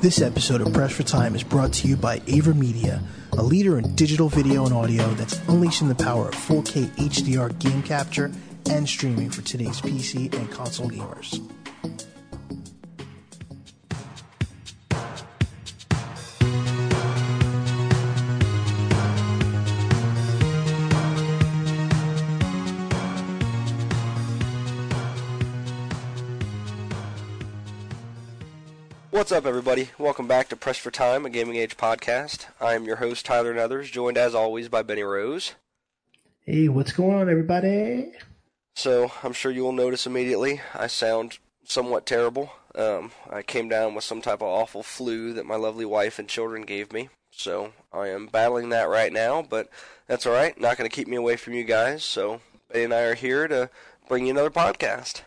This episode of Press for Time is brought to you by AVerMedia, a leader in digital video and audio that's unleashing the power of 4K HDR game capture and streaming for today's PC and console gamers. What's up, everybody? Welcome back to Press for Time, a Gaming Age podcast. I am your host, Tyler Nethers, joined as always by Benny Rose. Hey, what's going on, everybody? So, I'm sure you will notice immediately I sound somewhat terrible. Um, I came down with some type of awful flu that my lovely wife and children gave me. So, I am battling that right now, but that's alright. Not going to keep me away from you guys. So, Benny and I are here to bring you another podcast.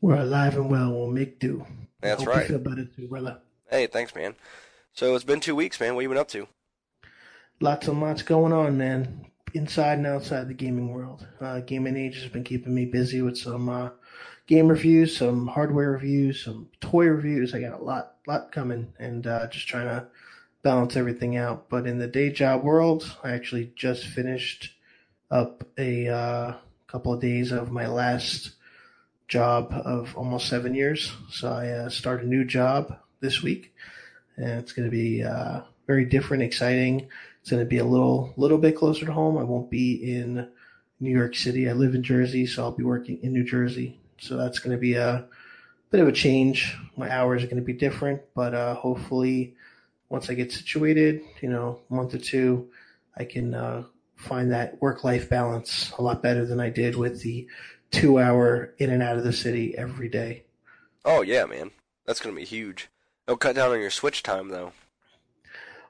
We're alive and well. We'll make do. That's Hope right. You feel better too, brother. Hey, thanks, man. So, it's been two weeks, man. What you been up to? Lots and lots going on, man. Inside and outside the gaming world. Uh, gaming Age has been keeping me busy with some uh, game reviews, some hardware reviews, some toy reviews. I got a lot, lot coming, and uh, just trying to balance everything out. But in the day job world, I actually just finished up a uh, couple of days of my last job of almost seven years. So I uh, start a new job this week, and it's going to be uh, very different, exciting. It's going to be a little little bit closer to home. I won't be in New York City. I live in Jersey, so I'll be working in New Jersey. So that's going to be a bit of a change. My hours are going to be different, but uh, hopefully, once I get situated, you know, month or two, I can uh, find that work life balance a lot better than I did with the two hour in and out of the city every day. Oh, yeah, man. That's going to be huge. It'll cut down on your switch time, though.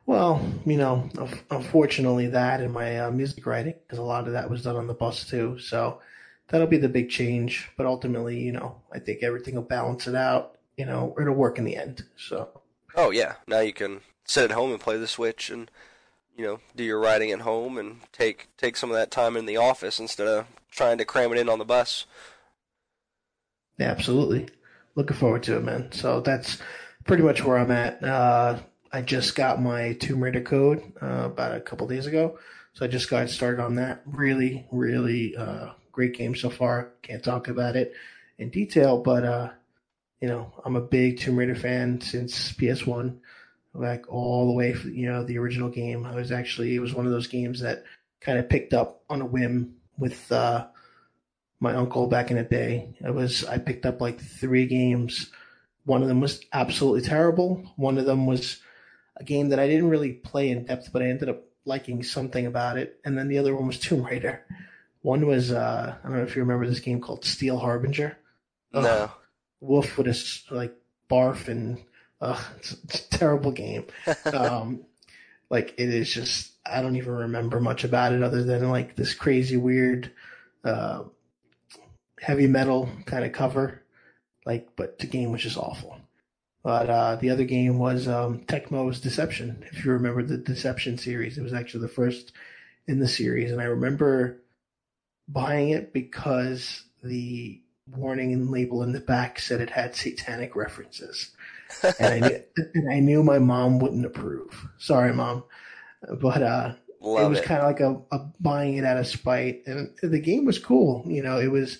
Well, you know, unfortunately, that and my uh, music writing, because a lot of that was done on the bus too. So that'll be the big change. But ultimately, you know, I think everything will balance it out. You know, it'll work in the end. So Oh yeah, now you can sit at home and play the Switch, and you know do your writing at home, and take take some of that time in the office instead of trying to cram it in on the bus. yeah, absolutely, looking forward to it, man. So that's pretty much where I'm at. Uh, I just got my Tomb Raider code uh, about a couple days ago, so I just got started on that. Really, really uh, great game so far. Can't talk about it in detail, but uh, you know, I'm a big Tomb Raider fan since PS1, like all the way, from, you know, the original game. I was actually, it was one of those games that kind of picked up on a whim with uh, my uncle back in the day. It was, I picked up like three games. One of them was absolutely terrible. One of them was a game that I didn't really play in depth, but I ended up liking something about it. And then the other one was Tomb Raider. One was, uh, I don't know if you remember this game called Steel Harbinger. Ugh No. wolf would have like barf and uh, it's, it's a terrible game. um, like it is just I don't even remember much about it other than like this crazy weird uh, heavy metal kind of cover. Like, but the game was just awful. But uh, the other game was um, Tecmo's Deception. If you remember the Deception series, it was actually the first in the series, and I remember buying it because the warning and label in the back said it had satanic references, and I knew, and I knew my mom wouldn't approve. Sorry, mom, but uh, it was kind of like a, a buying it out of spite, and the game was cool. You know, it was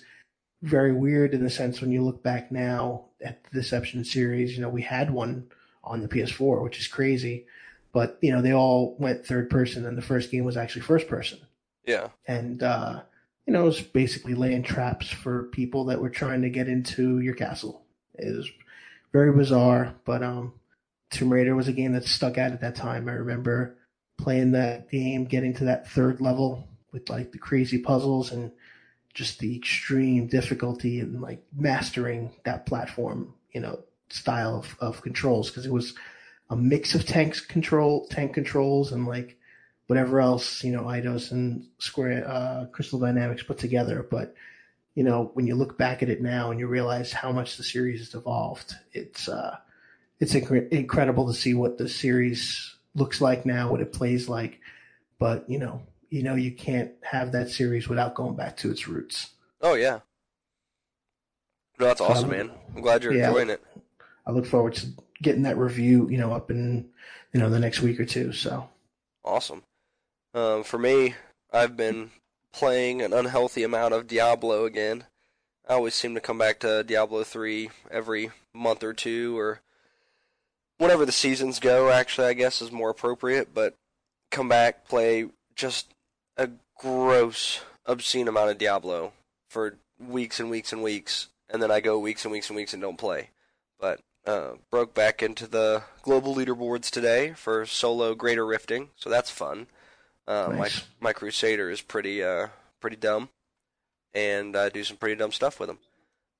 very weird in the sense when you look back now at the Deception series. You know, we had one on the PS4, which is crazy, but you know they all went third person, and the first game was actually first person Yeah. and uh, you know, it was basically laying traps for people that were trying to get into your castle. It was very bizarre, but um, Tomb Raider was a game that stuck out at that time. I remember playing that game, getting to that third level with like the crazy puzzles and just the extreme difficulty and like mastering that platform, you know, style of, of controls because it was a mix of tanks control, tank controls, and like whatever else you know Eidos and Square uh, Crystal Dynamics put together. But you know when you look back at it now and you realize how much the series has evolved, it's uh, it's incre- incredible to see what the series looks like now, what it plays like. But you know, you know, you can't have that series without going back to its roots. Oh yeah. No, that's awesome, Um, man. I'm glad you're yeah. enjoying it. I look forward to getting that review, you know, up in you know the next week or two. So awesome. Um, for me, I've been playing an unhealthy amount of Diablo again. I always seem to come back to Diablo 3 every month or two, or whenever the seasons go, actually, I guess is more appropriate, but come back, play just a gross, obscene amount of Diablo for weeks and weeks and weeks, and then I go weeks and weeks and weeks and don't play. But uh, broke back into the global leaderboards today for solo Greater Rifting, so that's fun. Uh, nice. My my Crusader is pretty uh, pretty dumb, and I do some pretty dumb stuff with him.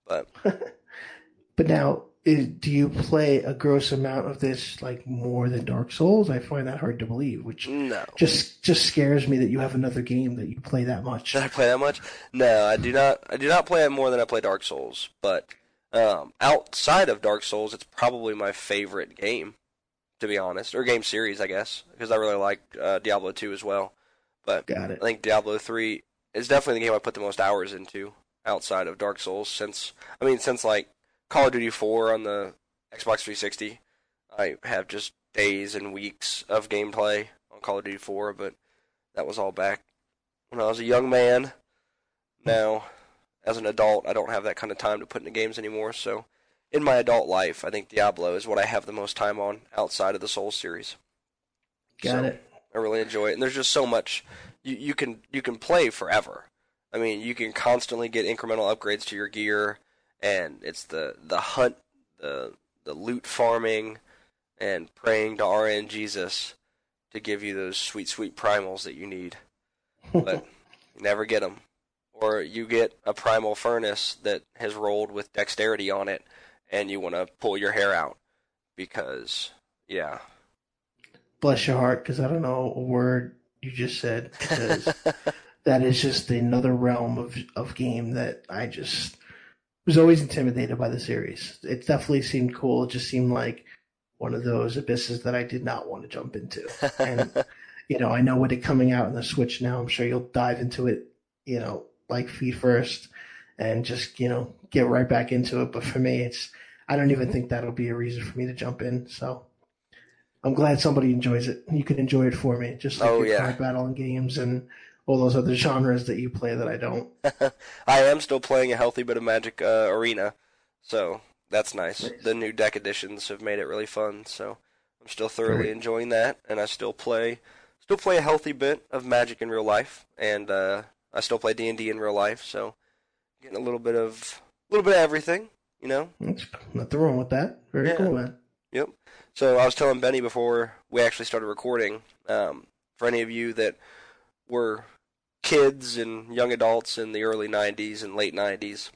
But but now, is, do you play a gross amount of this like more than Dark Souls? I find that hard to believe. Which no. just just scares me that you have another game that you play that much. Did I play that much? No, I do not. I do not play it more than I play Dark Souls. But um, outside of Dark Souls, it's probably my favorite game to be honest, or game series, I guess, because I really like uh, Diablo 2 as well. But Got it. I think Diablo 3 is definitely the game I put the most hours into outside of Dark Souls since I mean since like Call of Duty 4 on the Xbox 360. I have just days and weeks of gameplay on Call of Duty 4, but that was all back when I was a young man. Now, as an adult, I don't have that kind of time to put into games anymore, so in my adult life, I think Diablo is what I have the most time on outside of the Souls series. Got so, it. I really enjoy it, and there's just so much you, you can you can play forever. I mean, you can constantly get incremental upgrades to your gear, and it's the the hunt, the the loot farming, and praying to RN Jesus to give you those sweet sweet primals that you need, but you never get them. Or you get a primal furnace that has rolled with dexterity on it, and you want to pull your hair out because, yeah. Bless your heart, because I don't know a word you just said. Because that is just another realm of of game that I just was always intimidated by the series. It definitely seemed cool. It just seemed like one of those abysses that I did not want to jump into. And you know, I know with it coming out in the Switch now, I'm sure you'll dive into it. You know, like feet first, and just you know get right back into it. But for me, it's I don't even think that'll be a reason for me to jump in. So I'm glad somebody enjoys it. You can enjoy it for me, just like oh, your yeah. card battling games and all those other genres that you play that I don't. I am still playing a healthy bit of Magic uh, Arena, so that's nice. nice. The new deck editions have made it really fun, so I'm still thoroughly Great. enjoying that, and I still play still play a healthy bit of Magic in real life, and uh, I still play D and D in real life, so getting a little bit of a little bit of everything, you know. That's nothing wrong with that. Very yeah. cool, man. Yep. So I was telling Benny before we actually started recording. Um, for any of you that were kids and young adults in the early '90s and late '90s,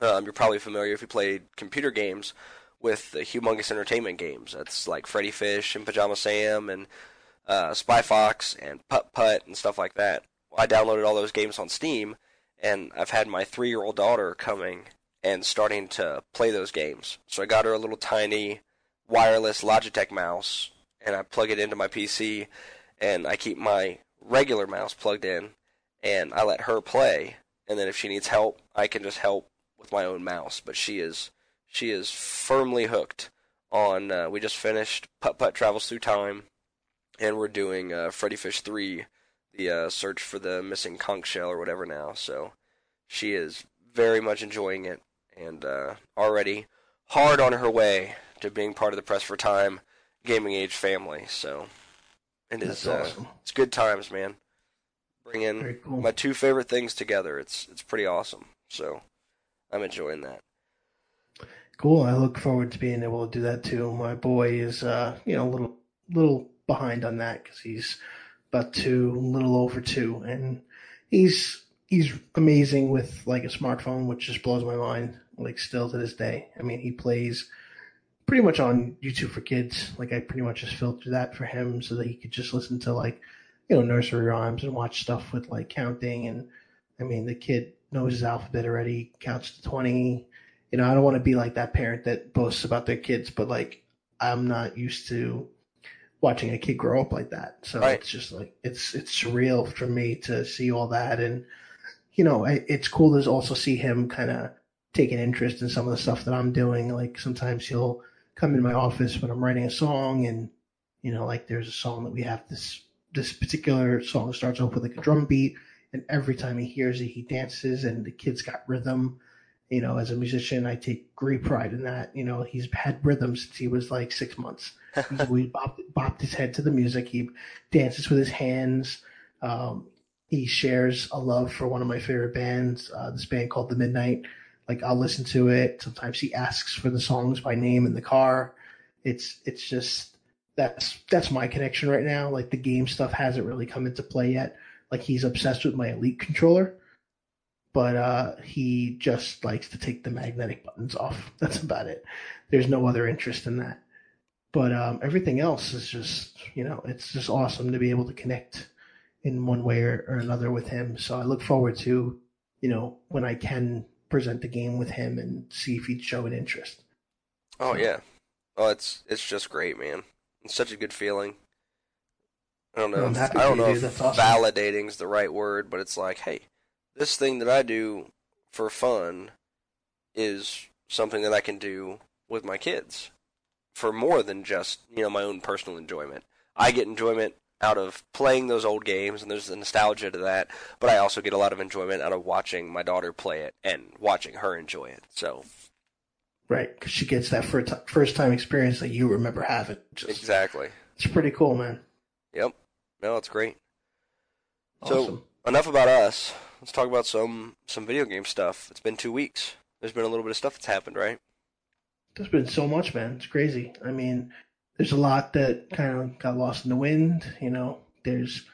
um, you're probably familiar if you played computer games with the humongous entertainment games. That's like Freddi Fish and Pajama Sam and uh, Spy Fox and Putt Putt and stuff like that. I downloaded all those games on Steam, and I've had my three-year-old daughter coming and starting to play those games. So I got her a little tiny wireless Logitech mouse, and I plug it into my PC, and I keep my regular mouse plugged in, and I let her play. And then if she needs help, I can just help with my own mouse. But she is she is firmly hooked on. Uh, we just finished Putt Putt Travels Through Time, and we're doing uh, Freddi Fish Three the uh, search for the missing conch shell or whatever now. So she is very much enjoying it and uh, already hard on her way to being part of the Press for Time gaming age family. So it is uh, awesome. it's good times, man. Bringing cool. my two favorite things together. It's it's pretty awesome. So I'm enjoying that. Cool. I look forward to being able to do that too. My boy is, uh, you know, a little little behind on that because he's about two, a little over two, and he's he's amazing with like a smartphone, which just blows my mind. Like still to this day, I mean, he plays pretty much on YouTube for kids. Like I pretty much just filtered that for him so that he could just listen to like you know nursery rhymes and watch stuff with like counting. And I mean, the kid knows his alphabet already, counts to twenty. You know, I don't want to be like that parent that boasts about their kids, but like I'm not used to watching a kid grow up like that. So right. it's just like it's it's surreal for me to see all that, and you know, I, it's cool to also see him kind of take an interest in some of the stuff that I'm doing. Like sometimes he'll come in my office when I'm writing a song, and you know, like there's a song that we have this this particular song starts off with like a drum beat, and every time he hears it, he dances, and the kid's got rhythm. You know, as a musician, I take great pride in that. You know, he's had rhythm since he was like six months. he bopped, bopped his head to the music. He dances with his hands. Um, he shares a love for one of my favorite bands, uh, this band called The Midnight. Like I'll listen to it. Sometimes he asks for the songs by name in the car. It's it's just that's that's my connection right now. Like the game stuff hasn't really come into play yet. Like he's obsessed with my Elite controller, but uh, he just likes to take the magnetic buttons off. That's about it. There's no other interest in that. But um, everything else is just you know it's just awesome to be able to connect in one way or, or another with him. So I look forward to, you know, when I can present the game with him and see if he'd show an interest. Oh yeah. Oh, it's it's just great, man. It's such a good feeling. I don't know. If, I don't know if awesome. validating is the right word, but it's like, hey, this thing that I do for fun is something that I can do with my kids for more than just you know my own personal enjoyment. I get enjoyment out of playing those old games, and there's a nostalgia to that. But I also get a lot of enjoyment out of watching my daughter play it and watching her enjoy it. So, right, because she gets that first first time experience that you remember having. Just, exactly. It's pretty cool, man. Yep. No, it's great. Awesome. So enough about us. Let's talk about some some video game stuff. It's been two weeks. There's been a little bit of stuff that's happened, right? There's been so much, man. It's crazy. I mean, there's a lot that kind of got lost in the wind. You know, there's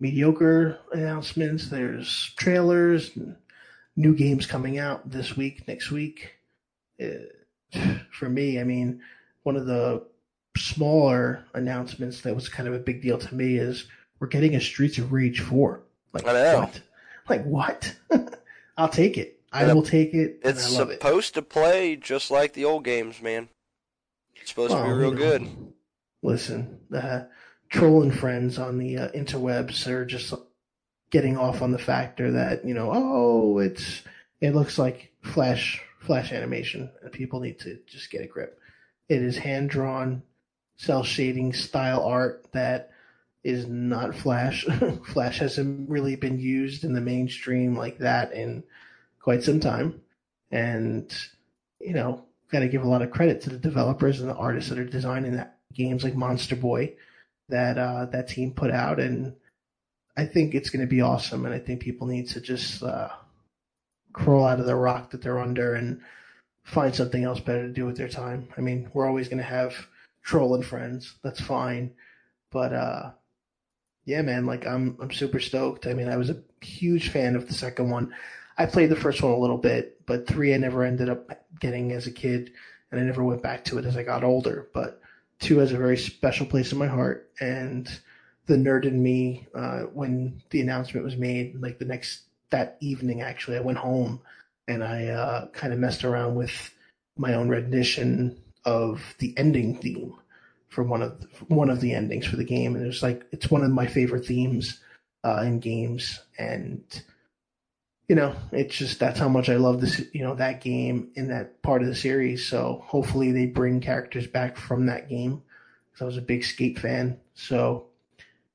mediocre announcements, there's trailers, new games coming out this week, next week. Uh, for me, I mean, one of the smaller announcements that was kind of a big deal to me is we're getting a Streets of Rage 4. Like, what? Like, what? I'll take it. I will take it. It's supposed it. to play just like the old games, man. It's supposed well, to be real you know, good. Listen, the uh, trolling friends on the uh, interwebs are just getting off on the factor that you know, oh, it's it looks like flash flash animation, and people need to just get a grip. It is hand drawn, cell shading style art that is not Flash. Flash hasn't really been used in the mainstream like that in quite some time, and you know got to give a lot of credit to the developers and the artists that are designing that games like Monster Boy that uh, that team put out, and I think it's going to be awesome. And I think people need to just uh, crawl out of the rock that they're under and find something else better to do with their time. I mean, we're always going to have trolling friends. That's fine, but uh, yeah, man, like I'm I'm super stoked. I mean, I was a huge fan of the second one. I played the first one a little bit, but three I never ended up getting as a kid, and I never went back to it as I got older. But two has a very special place in my heart, and the nerd in me, uh, when the announcement was made, like the next that evening, actually, I went home and I uh, kind of messed around with my own rendition of the ending theme for one of the, one of the endings for the game, and it's like it's one of my favorite themes uh, in games, and you know, it's just that's how much I love this, you know, that game in that part of the series. So hopefully they bring characters back from that game. Because I was a big Skate fan. So,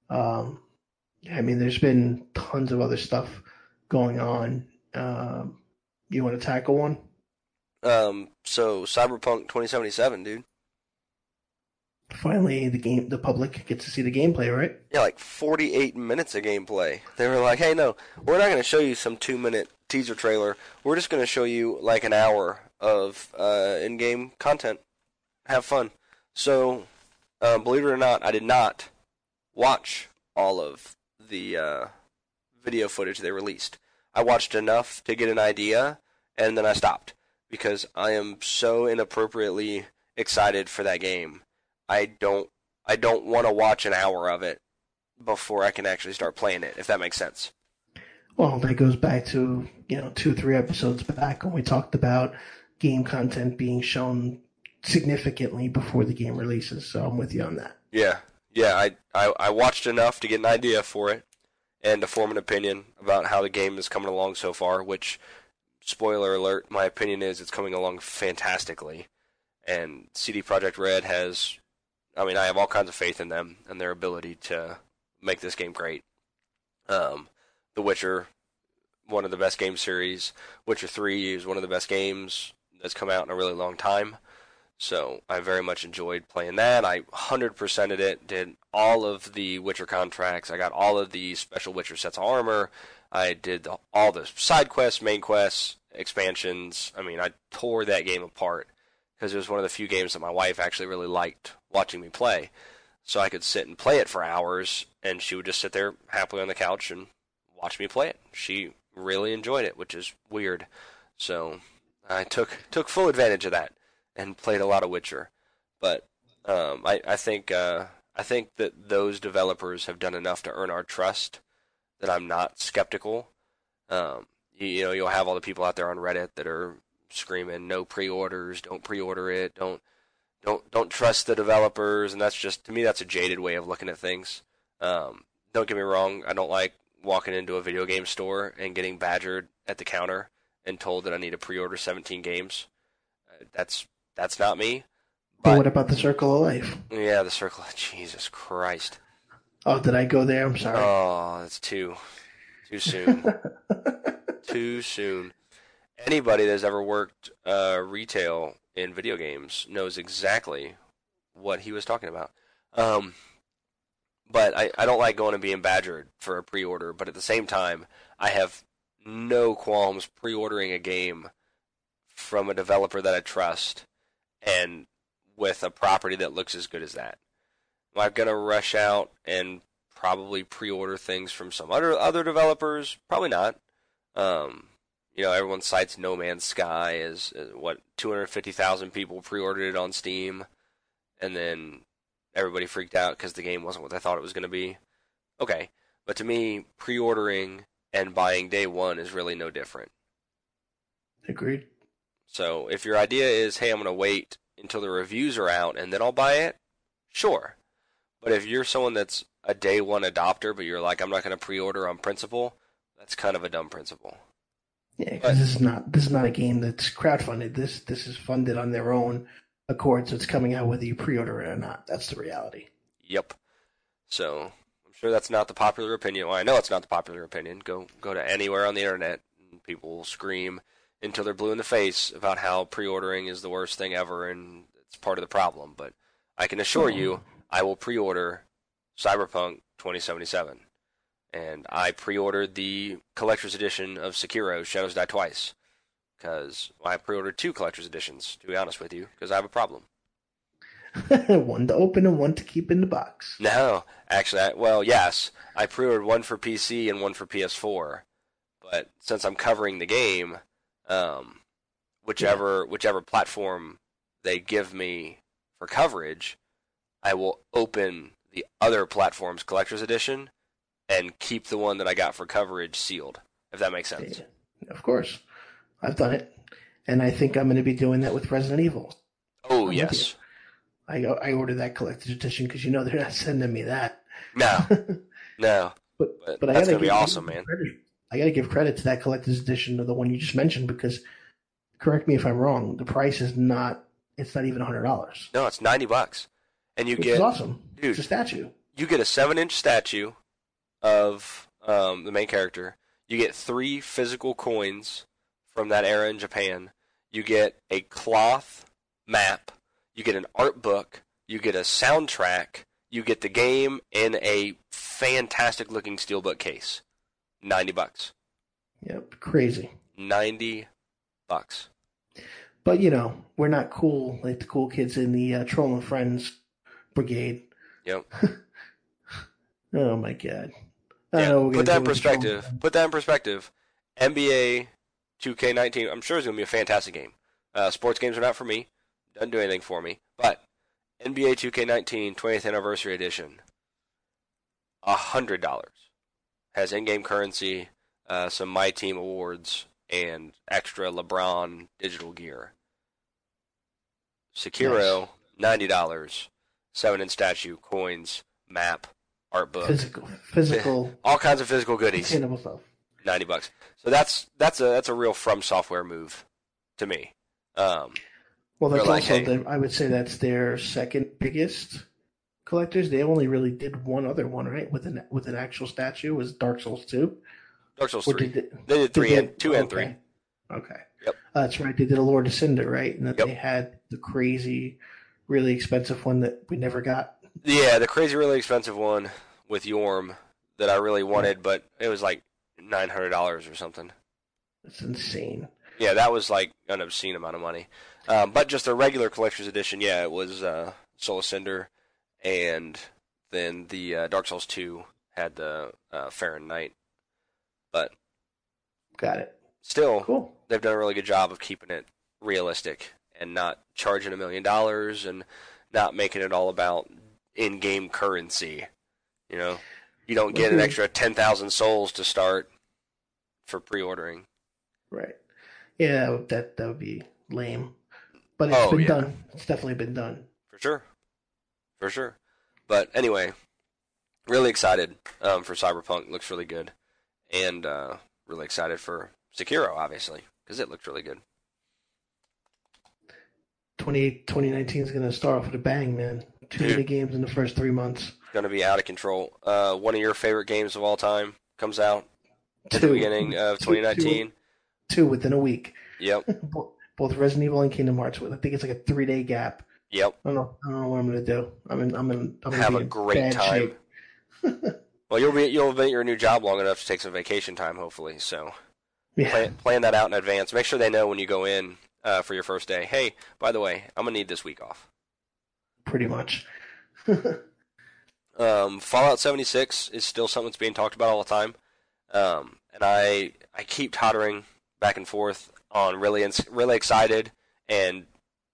um, I mean, there's been tons of other stuff going on. Um, you want to tackle one? Um, so Cyberpunk 2077, dude finally the game the public gets to see the gameplay, right? Yeah, like 48 minutes of gameplay. They were like, "Hey, no, we're not going to show you some 2-minute teaser trailer. We're just going to show you like an hour of uh, in-game content. Have fun." So, uh, believe it or not, I did not watch all of the uh, video footage they released. I watched enough to get an idea, and then I stopped because I am so inappropriately excited for that game I don't I don't want to watch an hour of it before I can actually start playing it. If that makes sense. Well, that goes back to you know two three episodes back when we talked about game content being shown significantly before the game releases. So I'm with you on that. Yeah, yeah. I I, I watched enough to get an idea for it and to form an opinion about how the game is coming along so far. Which, spoiler alert, my opinion is it's coming along fantastically and CD Projekt Red has. I mean, I have all kinds of faith in them and their ability to make this game great. Um, The Witcher, one of the best game series. Witcher Three is one of the best games that's come out in a really long time. So I very much enjoyed playing that. I 100%ed it, did all of the Witcher contracts. I got all of the special Witcher sets of armor. I did all the side quests, main quests, expansions. I mean, I tore that game apart because it was one of the few games that my wife actually really liked watching me play. So I could sit and play it for hours, and she would just sit there happily on the couch and watch me play it. She really enjoyed it, which is weird. So I took took full advantage of that and played a lot of Witcher. But um, I I think uh, I think that those developers have done enough to earn our trust that I'm not skeptical. Um, you, you know, you'll have all the people out there on Reddit that are screaming no pre-orders, don't pre-order it, don't don't don't trust the developers, and that's just to me that's a jaded way of looking at things. Um, don't get me wrong, I don't like walking into a video game store and getting badgered at the counter and told that I need to pre-order 17 games. Uh, that's that's not me. But what about the Circle of Life? Yeah, the Circle. Of, Jesus Christ. Oh, did I go there? I'm sorry. Oh, that's too too soon. too soon. Anybody that's ever worked uh, retail in video games knows exactly what he was talking about. Um, but I, I don't like going and being badgered for a pre-order. But at the same time, I have no qualms pre-ordering a game from a developer that I trust and with a property that looks as good as that. Am I going to rush out and probably pre-order things from some other other developers? Probably not. Um, you know, everyone cites No Man's Sky as, as what 250,000 people pre-ordered it on Steam, and then everybody freaked out because the game wasn't what they thought it was going to be. Okay, but to me, pre-ordering and buying day one is really no different. Agreed. So if your idea is, hey, I'm going to wait until the reviews are out and then I'll buy it, sure. But if you're someone that's a day one adopter, but you're like, I'm not going to pre-order on principle, that's kind of a dumb principle. Yeah, because this is not this is not a game that's crowdfunded. This this is funded on their own accord, so it's coming out whether you pre-order it or not. That's the reality. Yep. So I'm sure that's not the popular opinion. Well, I know it's not the popular opinion. Go go to anywhere on the internet, and people will scream until they're blue in the face about how pre-ordering is the worst thing ever and it's part of the problem. But I can assure you, mm-hmm. I will pre-order Cyberpunk 2077, and I pre-ordered the collector's edition of Sekiro: Shadows Die Twice because I pre-ordered two collector's editions. To be honest with you, because I have a problem. one to open and one to keep in the box. No, actually, I, well, yes, I pre-ordered one for PC and one for PS4. But since I'm covering the game, um, whichever yeah. whichever platform they give me for coverage, I will open the other platform's collector's edition and keep the one that I got for coverage sealed. If that makes sense. Of course, I've done it, and I think I'm going to be doing that with Resident Evil. Oh I'm yes. I I ordered that collector's edition because you know they're not sending me that. No, no. But but, but that's gonna be awesome, man. Credit. I got to give credit to that collector's edition of the one you just mentioned because, correct me if I'm wrong, the price is not. It's not even hundred dollars. No, it's ninety bucks, and you Which get awesome. Dude, it's a statue. You get a seven-inch statue of um, the main character. You get three physical coins from that era in Japan. You get a cloth map. You get an art book. You get a soundtrack. You get the game in a fantastic looking steelbook case. 90 bucks. Yep, crazy. 90 bucks. But, you know, we're not cool like the cool kids in the uh, Troll and Friends brigade. Yep. oh, my God. Yeah, put that in perspective. Put that in perspective. NBA 2K19, I'm sure it's going to be a fantastic game. Uh, sports games are not for me. Doesn't do anything for me. But NBA 2K19 20th Anniversary Edition, $100 has in-game currency, uh, some My Team awards, and extra LeBron digital gear. Sekiro, nice. ninety dollars, seven-inch statue, coins, map, art book, physical, physical, all kinds of physical goodies. stuff. Ninety bucks. So that's that's a that's a real From Software move to me. Um, Well, that's like, also hey. the, I would say that's their second biggest collectors. They only really did one other one, right? With an with an actual statue was Dark Souls two. Dark Souls Or three. did they, They did three did and they- two and okay. three. Okay. Yep. Uh, that's right. They did a Lord of Cinder, right? And that Yep. they had the crazy, really expensive one that we never got. Yeah, the crazy, really expensive one with Yhorm that I really wanted, but it was like nine hundred dollars or something. That's insane. Yeah, that was like an obscene amount of money. Um, but just a regular collector's edition, yeah, it was uh, Soul of Cinder, and then the uh, Dark Souls two had the uh, Farron Knight. But Got it. still, Cool. they've done a really good job of keeping it realistic and not charging a million dollars and not making it all about in-game currency. You know, you don't get an extra ten thousand souls to start for pre-ordering. Right. Yeah, that that would be lame. But it's Oh, been yeah. done. It's definitely been done. For sure. For sure. But anyway, really excited um, for Cyberpunk. Looks really good. And uh, really excited for Sekiro, obviously, because it looked really good. 20, 2019 is going to start off with a bang, man. Too Dude. many games in the first three months. Going to be out of control. Uh, one of your favorite games of all time comes out at the beginning of Two- two- 2019. Two within a week. Yep. Both Resident Evil and Kingdom Hearts. I think it's like a three day gap. Yep. I don't know. I don't know what I'm going to do. I'm in. I'm in. I'm Have a great time. Well, you'll be you'll be at your new job long enough to take some vacation time, hopefully. So Yeah. plan, plan that out in advance. Make sure they know when you go in uh, for your first day. Hey, by the way, I'm gonna need this week off. Pretty much. Um, Fallout 76 is still something that's being talked about all the time, um, and I I keep tottering back and forth on really ins- really excited and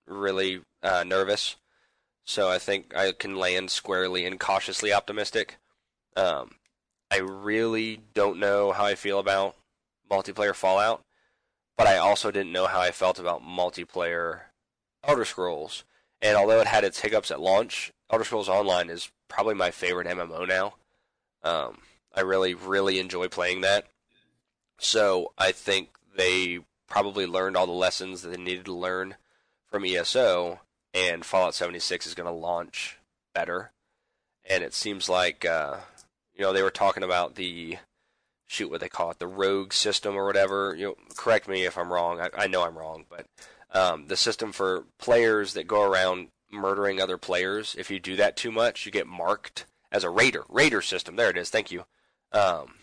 really uh, nervous. So I think I can land squarely and cautiously optimistic. Um, I really don't know how I feel about multiplayer Fallout, but I also didn't know how I felt about multiplayer Elder Scrolls. And although it had its hiccups at launch, Elder Scrolls Online is probably my favorite MMO now. Um, I really, really enjoy playing that. So I think they probably learned all the lessons that they needed to learn from ESO, and Fallout 76 is going to launch better. And it seems like, uh, you know, they were talking about the shoot what they call it, the rogue system or whatever. You know, correct me if I'm wrong. I, I know I'm wrong, but um, the system for players that go around murdering other players. If you do that too much, you get marked as a raider. Raider system. There it is. Thank you. Um,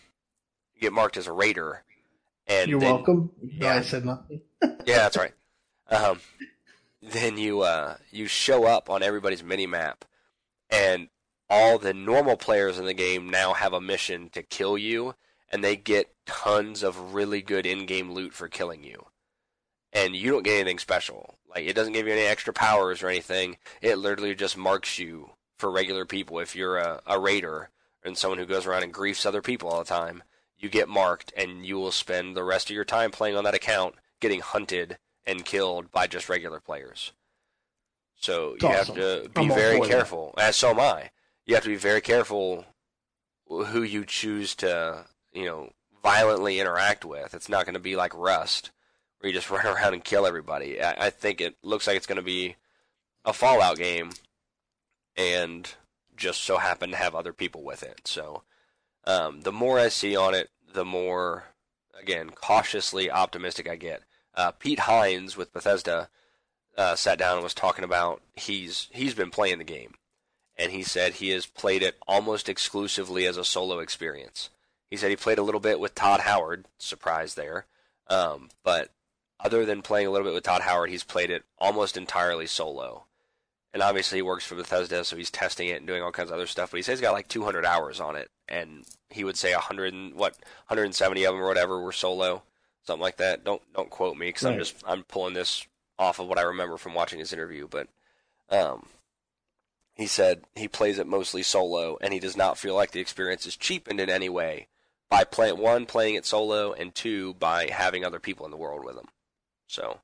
you get marked as a raider. And You're then- welcome. yeah. I said nothing. yeah, that's right. Um, then you uh, you show up on everybody's mini map, and all the normal players in the game now have a mission to kill you, and they get tons of really good in-game loot for killing you. And you don't get anything special. Like it doesn't give you any extra powers or anything. It literally just marks you for regular people. If you're a, a raider and someone who goes around and griefs other people all the time, you get marked, and you will spend the rest of your time playing on that account getting hunted and killed by just regular players. So It's you awesome. have to be I'm very that. careful. As so am I. You have to be very careful who you choose to, you know, violently interact with. It's not going to be like Rust, where you just run around and kill everybody. I, I think it looks like it's going to be a Fallout game, and just so happen to have other people with it. So um, the more I see on it, the more, again, cautiously optimistic I get. Uh, Pete Hines with Bethesda uh, sat down and was talking about he's he's been playing the game, and he said he has played it almost exclusively as a solo experience. He said he played a little bit with Todd Howard, surprise there, um, but other than playing a little bit with Todd Howard, he's played it almost entirely solo. And obviously, he works for Bethesda, so he's testing it and doing all kinds of other stuff. But he says he's got like 200 hours on it, and he would say 100 and what 170 of them or whatever were solo, something like that. Don't don't quote me because I'm just I'm pulling this off of what I remember from watching his interview. But um, he said he plays it mostly solo, and he does not feel like the experience is cheapened in any way by play one playing it solo, and two by having other people in the world with him. So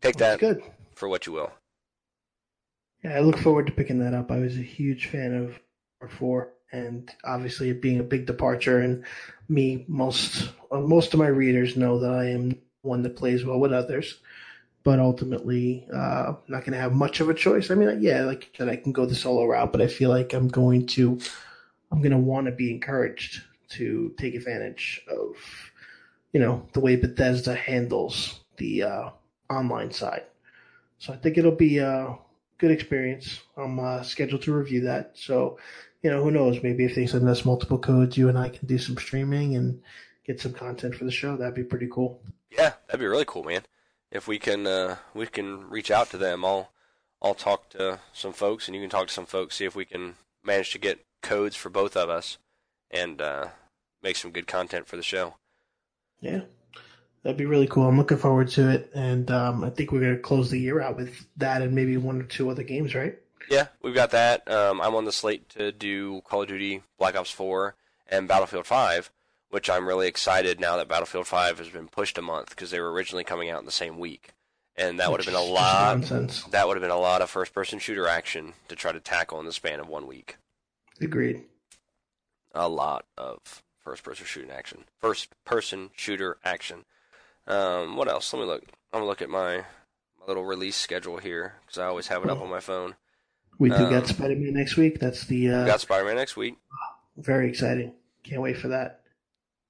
take That's that good. for what you will. Yeah, I look forward to picking that up. I was a huge fan of Part Four, and obviously it being a big departure. And me, most uh, most of my readers know that I am one that plays well with others, but ultimately, uh, not going to have much of a choice. I mean, yeah, like said, I can go the solo route, but I feel like I'm going to, I'm going to want to be encouraged to take advantage of, you know, the way Bethesda handles the uh, online side. So I think it'll be a good experience. I'm uh, scheduled to review that. So, you know, who knows? Maybe if they send us multiple codes, you and I can do some streaming and get some content for the show. That'd be pretty cool. Yeah, that'd be really cool, man. If we can, uh, we can reach out to them. I'll, I'll talk to some folks, and you can talk to some folks. See if we can manage to get codes for both of us, and uh, make some good content for the show. Yeah, that'd be really cool. I'm looking forward to it, and um, I think we're gonna close the year out with that and maybe one or two other games, right? Yeah, we've got that. Um, I'm on the slate to do Call of Duty Black Ops 4 and Battlefield 5, which I'm really excited now that Battlefield 5 has been pushed a month because they were originally coming out in the same week, and that would have been a lot. Nonsense. That would have been a lot of first-person shooter action to try to tackle in the span of one week. Agreed. A lot of first-person shooting action, first-person shooter action. Um, what else? Let me look. I'm gonna look at my my little release schedule here because I always have it up on my phone. We do Um, get Spider Man next week. That's the uh, got Spider-Man next week. very exciting. Can't wait for that.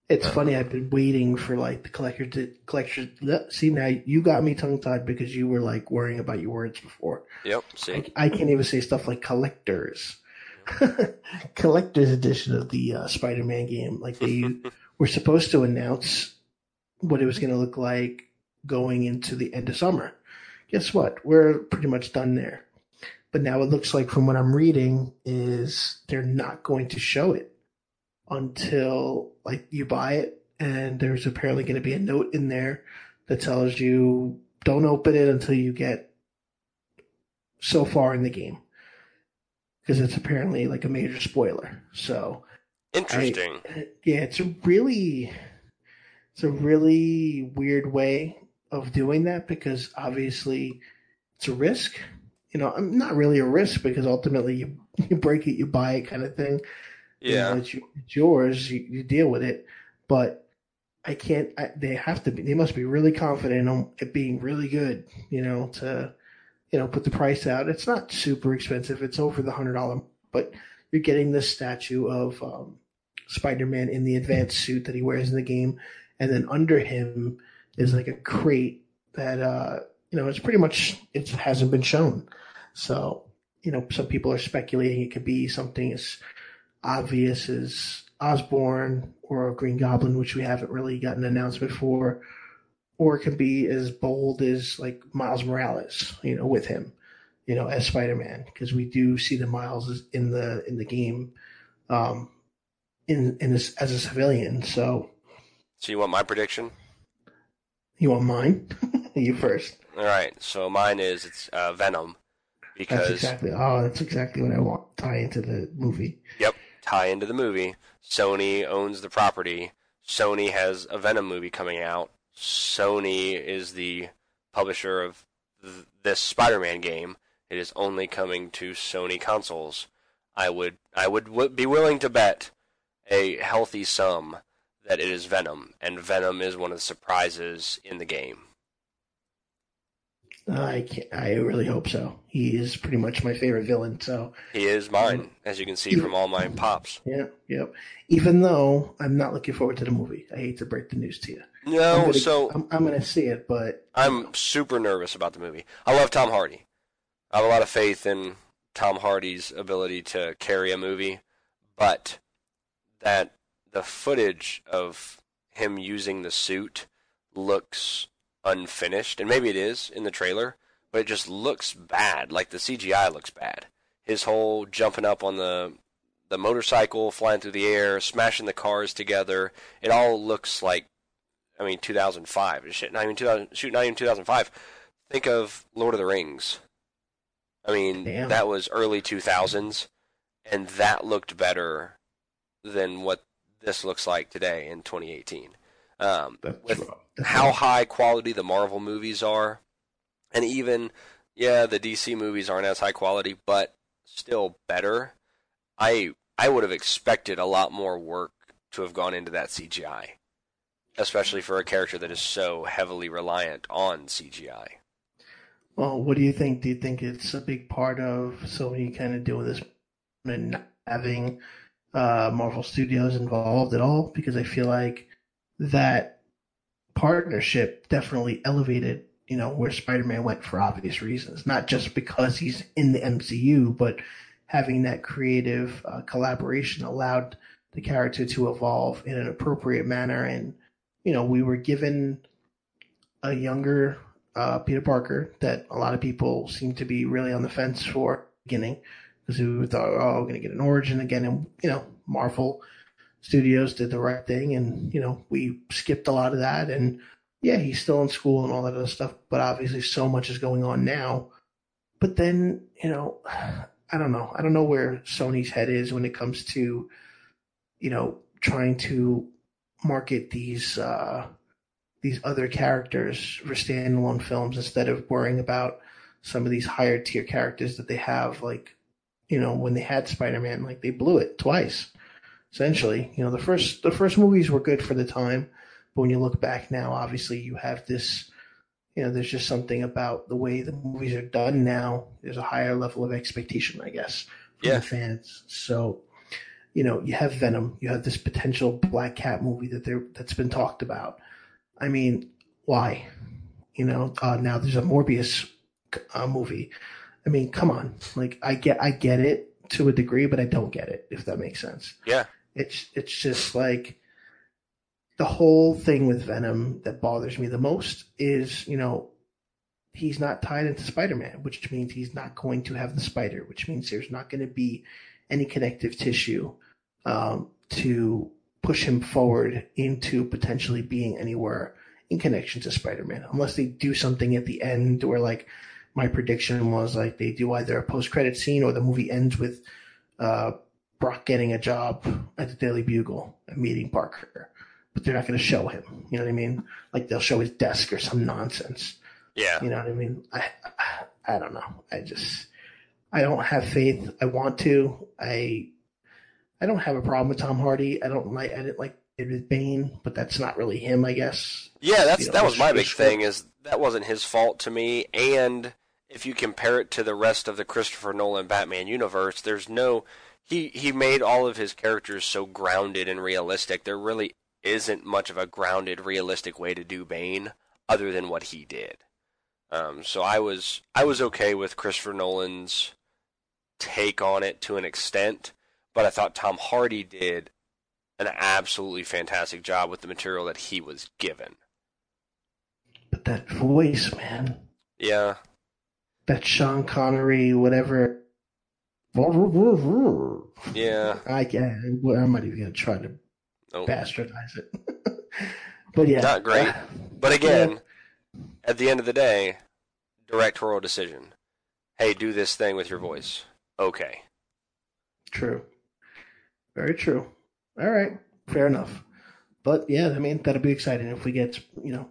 It's funny. I've been waiting for like the collector to collector. See now, you got me tongue tied because you were like worrying about your words before. Yep. See. I, I can't even say stuff like collectors, collector's edition of the uh, Spider Man game. Like they were supposed to announce what it was going to look like going into the end of summer. Guess what? We're pretty much done there. But now it looks like from what I'm reading is they're not going to show it until like you buy it and there's apparently going to be a note in there that tells you don't open it until you get so far in the game because it's apparently like a major spoiler. So Interesting. yeah, it's a really it's a really weird way of doing that because obviously it's a risk. You know, I'm not really a risk because ultimately you you break it, you buy it, kind of thing. You yeah. know, it's, it's yours. You, you deal with it, but I can't. I, they have to be. They must be really confident on it being really good. You know, to you know put the price out. It's not super expensive. It's over the hundred dollar, but you're getting this statue of um, Spider-Man in the advanced suit that he wears in the game, and then under him is like a crate that uh, you know it's pretty much it hasn't been shown. So you know, some people are speculating it could be something as obvious as Osborn or Green Goblin, which we haven't really gotten an announcement for, or it can be as bold as like Miles Morales, you know, with him, you know, as Spider Man, because we do see the Miles in the in the game, um, in in this, as a civilian. So So you want my prediction? you want mine? you first. All right. So mine is it's uh, Venom That's because exactly. Oh, that's exactly what I want. Tie into the movie. Yep, tie into the movie. Sony owns the property. Sony has a Venom movie coming out. Sony is the publisher of th- this Spider-Man game. It is only coming to Sony consoles. I would I would w- be willing to bet a healthy sum that it is Venom, and Venom is one of the surprises in the game. I can't, I really hope so. He is pretty much my favorite villain. So He is mine, as you can see from all my pops. yeah, yep. Even though I'm not looking forward to the movie, I hate to break the news to you. I'm No, gonna, so I'm, I'm going to see it, but I'm super nervous about the movie. I love Tom Hardy. I have a lot of faith in Tom Hardy's ability to carry a movie, but that the footage of him using the suit looks unfinished, and maybe it is in the trailer, but it just looks bad. Like the CGI looks bad. His whole jumping up on the the motorcycle, flying through the air, smashing the cars together, it all looks like I mean, 2005. Shit, not even 2000. Shoot, not even 2005. Think of Lord of the Rings. I mean, Damn. that was early 2000s, and that looked better than what this looks like today in 2018. Um, with how high quality the Marvel movies are, and even yeah, the DC movies aren't as high quality, but still better. I I would have expected a lot more work to have gone into that CGI, especially for a character that is so heavily reliant on CGI. Well, what do you think? Do you think it's a big part of Sony kind of doing this and not having uh, Marvel Studios involved at all? Because I feel like that partnership definitely elevated, you know, where Spider-Man went for obvious reasons. Not just because he's in the MCU, but having that creative uh, collaboration allowed the character to evolve in an appropriate manner. And, you know, we were given a younger uh, Peter Parker that a lot of people seem to be really on the fence for beginning because we thought, oh, we're going to get an origin again. And, you know, Marvel Studios did the right thing. And, you know, we skipped a lot of that. And yeah, he's still in school and all that other stuff. But obviously, so much is going on now. But then, you know, I don't know. I don't know where Sony's head is when it comes to, you know, trying to market these uh, these other characters for standalone films instead of worrying about some of these higher tier characters that they have. Like, you know, when they had Spider Man, like they blew it twice. Essentially, you know, the first the first movies were good for the time, but when you look back now, obviously you have this. You know, there's just something about the way the movies are done now. There's a higher level of expectation, I guess, from Yeah. the fans. So, you know, you have Venom, you have this potential Black Cat movie that there that's been talked about. I mean, why? You know, uh, now there's a Morbius uh, movie. I mean, come on. Like, I get, I get it to a degree, but I don't get it. If that makes sense. Yeah. It's, it's just like the whole thing with Venom that bothers me the most is, you know, he's not tied into Spider-Man, which means he's not going to have the spider, which means there's not going to be any connective tissue um, to push him forward into potentially being anywhere in connection to Spider-Man, unless they do something at the end where like my prediction was like they do either a post-credit scene or the movie ends with uh, Brock getting a job at the Daily Bugle and meeting Parker, but they're not going to show him. You know what I mean? Like they'll show his desk or some nonsense. Yeah. You know what I mean? I, I, I don't know. I just, I don't have faith. I want to. I, I don't have a problem with Tom Hardy. I don't like. I didn't like David Bane, but that's not really him, I guess. Yeah, that's You know, that was my big script. thing is that wasn't his fault to me and if you compare it to the rest of the Christopher Nolan Batman universe, there's no he he made all of his characters so grounded and realistic. There really isn't much of a grounded realistic way to do Bane other than what he did. Um, so I was I was okay with Christopher Nolan's take on it to an extent, but I thought Tom Hardy did an absolutely fantastic job with the material that he was given. But that voice, man, Yeah, that Sean Connery, whatever. yeah. I can't. I'm not even gonna try to bastardize it. but yeah, Not great. Uh, But again, at the end of the day, directorial decision. Hey, do this thing with your voice. Okay. True. Very true. All right. Fair enough. But yeah, I mean, that'll be exciting if we get, you know,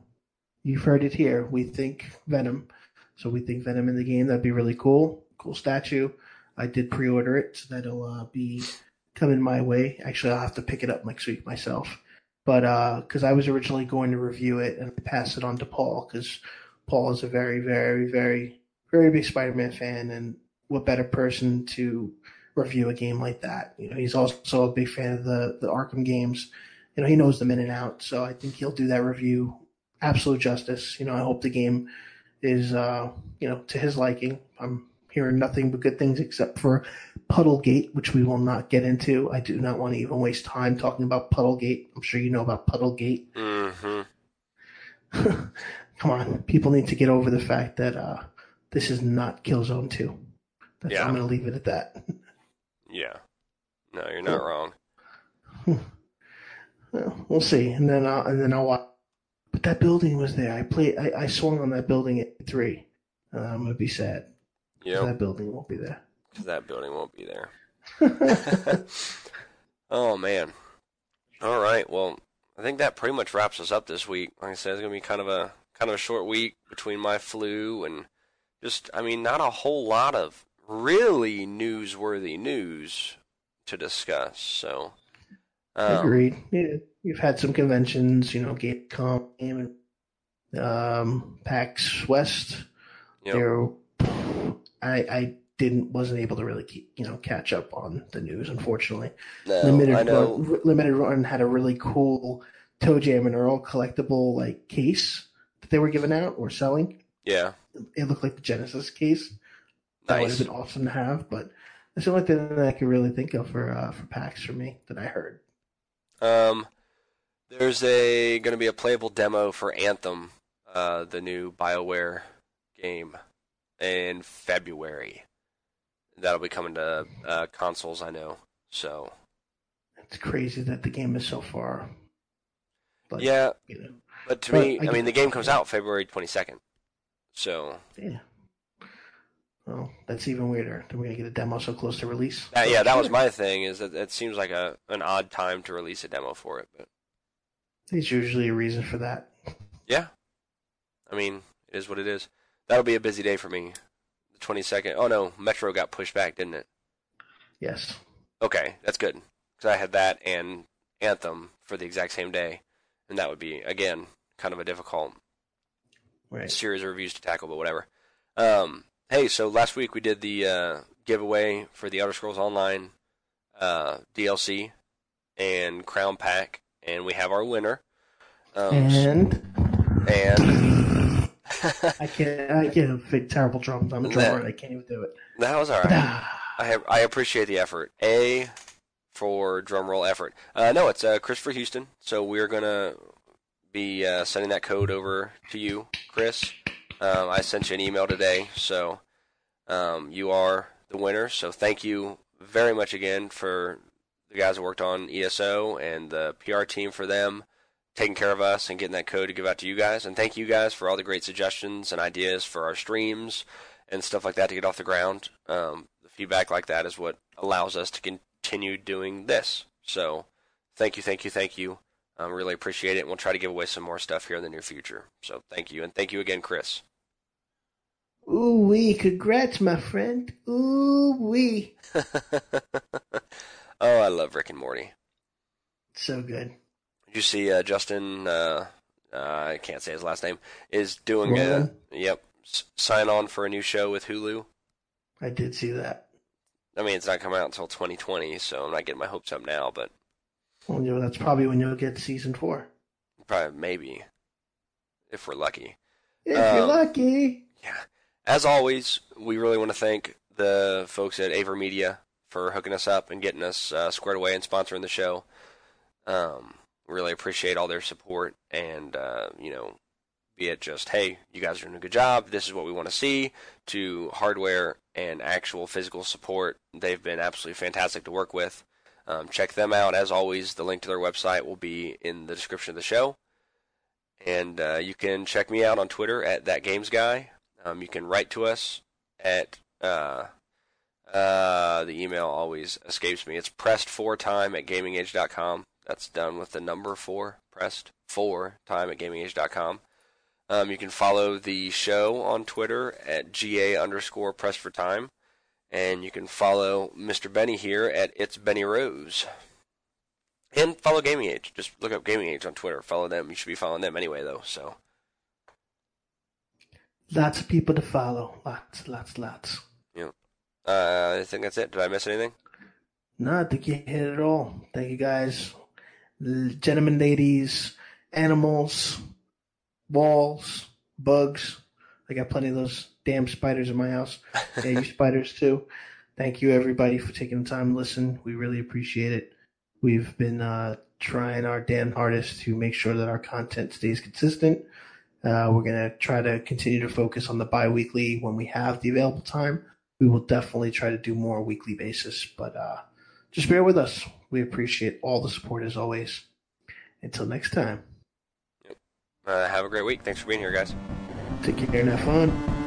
you've heard it here. We think Venom. So we think Venom in the game. That'd be really cool. Cool statue. I did pre order it, so that'll uh, be coming my way. Actually, I'll have to pick it up next week myself. But because I was originally going to review it and pass it on to Paul, because Paul is a very, very, very, very big Spider Man fan. And what better person to review a game like that. You know, he's also a big fan of the the Arkham games. You know, he knows them in and out, so I think he'll do that review absolute justice. You know, I hope the game is uh, you know, to his liking. I'm hearing nothing but good things except for Puddlegate, which we will not get into. I do not want to even waste time talking about Puddlegate. I'm sure you know about Puddlegate. Mm-hmm. Come on, people need to get over the fact that uh, this is not Killzone 2. That's, Yeah. I'm going to leave it at that. Yeah. No, you're not wrong. Well, we'll see, and then I'll, and then I'll watch. But that building was there. I played. I, I swung on that building at three. Uh, I'm gonna be sad. Yeah, That building won't be there. 'cause that building won't be there. oh man. All right. Well, I think that pretty much wraps us up this week. Like I said, it's gonna be kind of a kind of a short week between my flu and just I mean not a whole lot of really newsworthy news to discuss. So um, Agreed. Yeah, you've had some conventions. You know, Gamescom, Game, um, PAX West. Yep. There, I I didn't wasn't able to really keep, you know catch up on the news. Unfortunately, No, limited. Run, limited run had a really cool ToeJam and Earl collectible like case that they were giving out or selling. Yeah, It looked like the Genesis case. That would have been awesome to have, but that's the only thing that I could really think of for uh, for PAX for me that I heard. Um, there's a going to be a playable demo for Anthem, uh, the new BioWare game, in February. That'll be coming to uh, consoles, I know. So It's crazy that the game is so far. Like, yeah, you know, but to But me, I I, mean, the game comes out February 22nd. So yeah. Well, that's even weirder. That we're gonna get a demo so close to release. But yeah, that was my thing. Is that it seems like a an odd time to release a demo for it, but There's usually a reason for that. yeah, I mean, it is what it is. That'll be a busy day for me. The 22nd. Oh no, Metro got pushed back, didn't it? Yes. Okay, that's good. Because I had that and Anthem for the exact same day, and that would be again kind of a difficult Right. series of reviews to tackle, but whatever. Um, hey, so last week we did the uh, giveaway for the Elder Scrolls Online uh, DLC and Crown Pack, and we have our winner. Um, And and I can't. I can't big terrible drums. I'm a drummer and I can't even do it. that was all right. I have, I appreciate the effort. A for drum roll effort. Uh, no, it's uh, Christopher Houston. So we're gonna be uh, sending that code over to you, Chris. Um, I sent you an email today, so um, you are the winner. So thank you very much again for the guys that worked on ESO and the PR team for them taking care of us and getting that code to give out to you guys. And thank you guys for all the great suggestions and ideas for our streams and stuff like that to get off the ground. Um, the feedback like that is what allows us to continue doing this. So thank you, thank you, thank you. Um, really appreciate it. And we'll try to give away some more stuff here in the near future. So thank you. And thank you again, Chris. Ooh wee! Congrats, my friend. Ooh wee! oh, I love Rick and Morty. So good. Did you see uh, Justin? Uh, uh, I can't say his last name. Is doing a yep s- sign on for a new show with Hulu. I did see that. I mean, it's not coming out until 2020, so I'm not getting my hopes up now, but Well, you know, that's probably when you'll get season four. probably maybe if we're lucky. If you're Um, lucky. Yeah. As always, we really want to thank the folks at AVerMedia for hooking us up and getting us uh, squared away and sponsoring the show. Um, really appreciate all their support and, uh, you know, be it just, hey, you guys are doing a good job, this is what we want to see, to hardware and actual physical support. They've been absolutely fantastic to work with. Um, check them out. As always, the link to their website will be in the description of the show. And uh, you can check me out on Twitter at that games guy. Um, you can write to us at uh, uh, the email always escapes me. It's pressed four time at gamingage.com. That's done with the number four, pressed four time at gamingage.com. Um, you can follow the show on Twitter at ga underscore pressed for time, and you can follow Mr. Benny here at it's Benny Rose. And follow Gaming Age. Just look up Gaming Age on Twitter. Follow them. You should be following them anyway, though. So Lots of people to follow. Lots, lots, lots. Yeah. Uh, I think that's it. Did I miss anything? No, I think you hit it all. Thank you guys. Gentlemen, ladies, animals, walls, bugs. I got plenty of those damn spiders in my house. Yeah, you spiders too. Thank you everybody for taking the time to listen. We really appreciate it. We've been uh, trying our damn hardest to make sure that our content stays consistent. Uh, we're going to try to continue to focus on the bi weekly when we have the available time. We will definitely try to do more weekly basis, but uh, just bear with us. We appreciate all the support as always. Until next time, Uh, have a great week. Thanks for being here, guys. take care and have fun.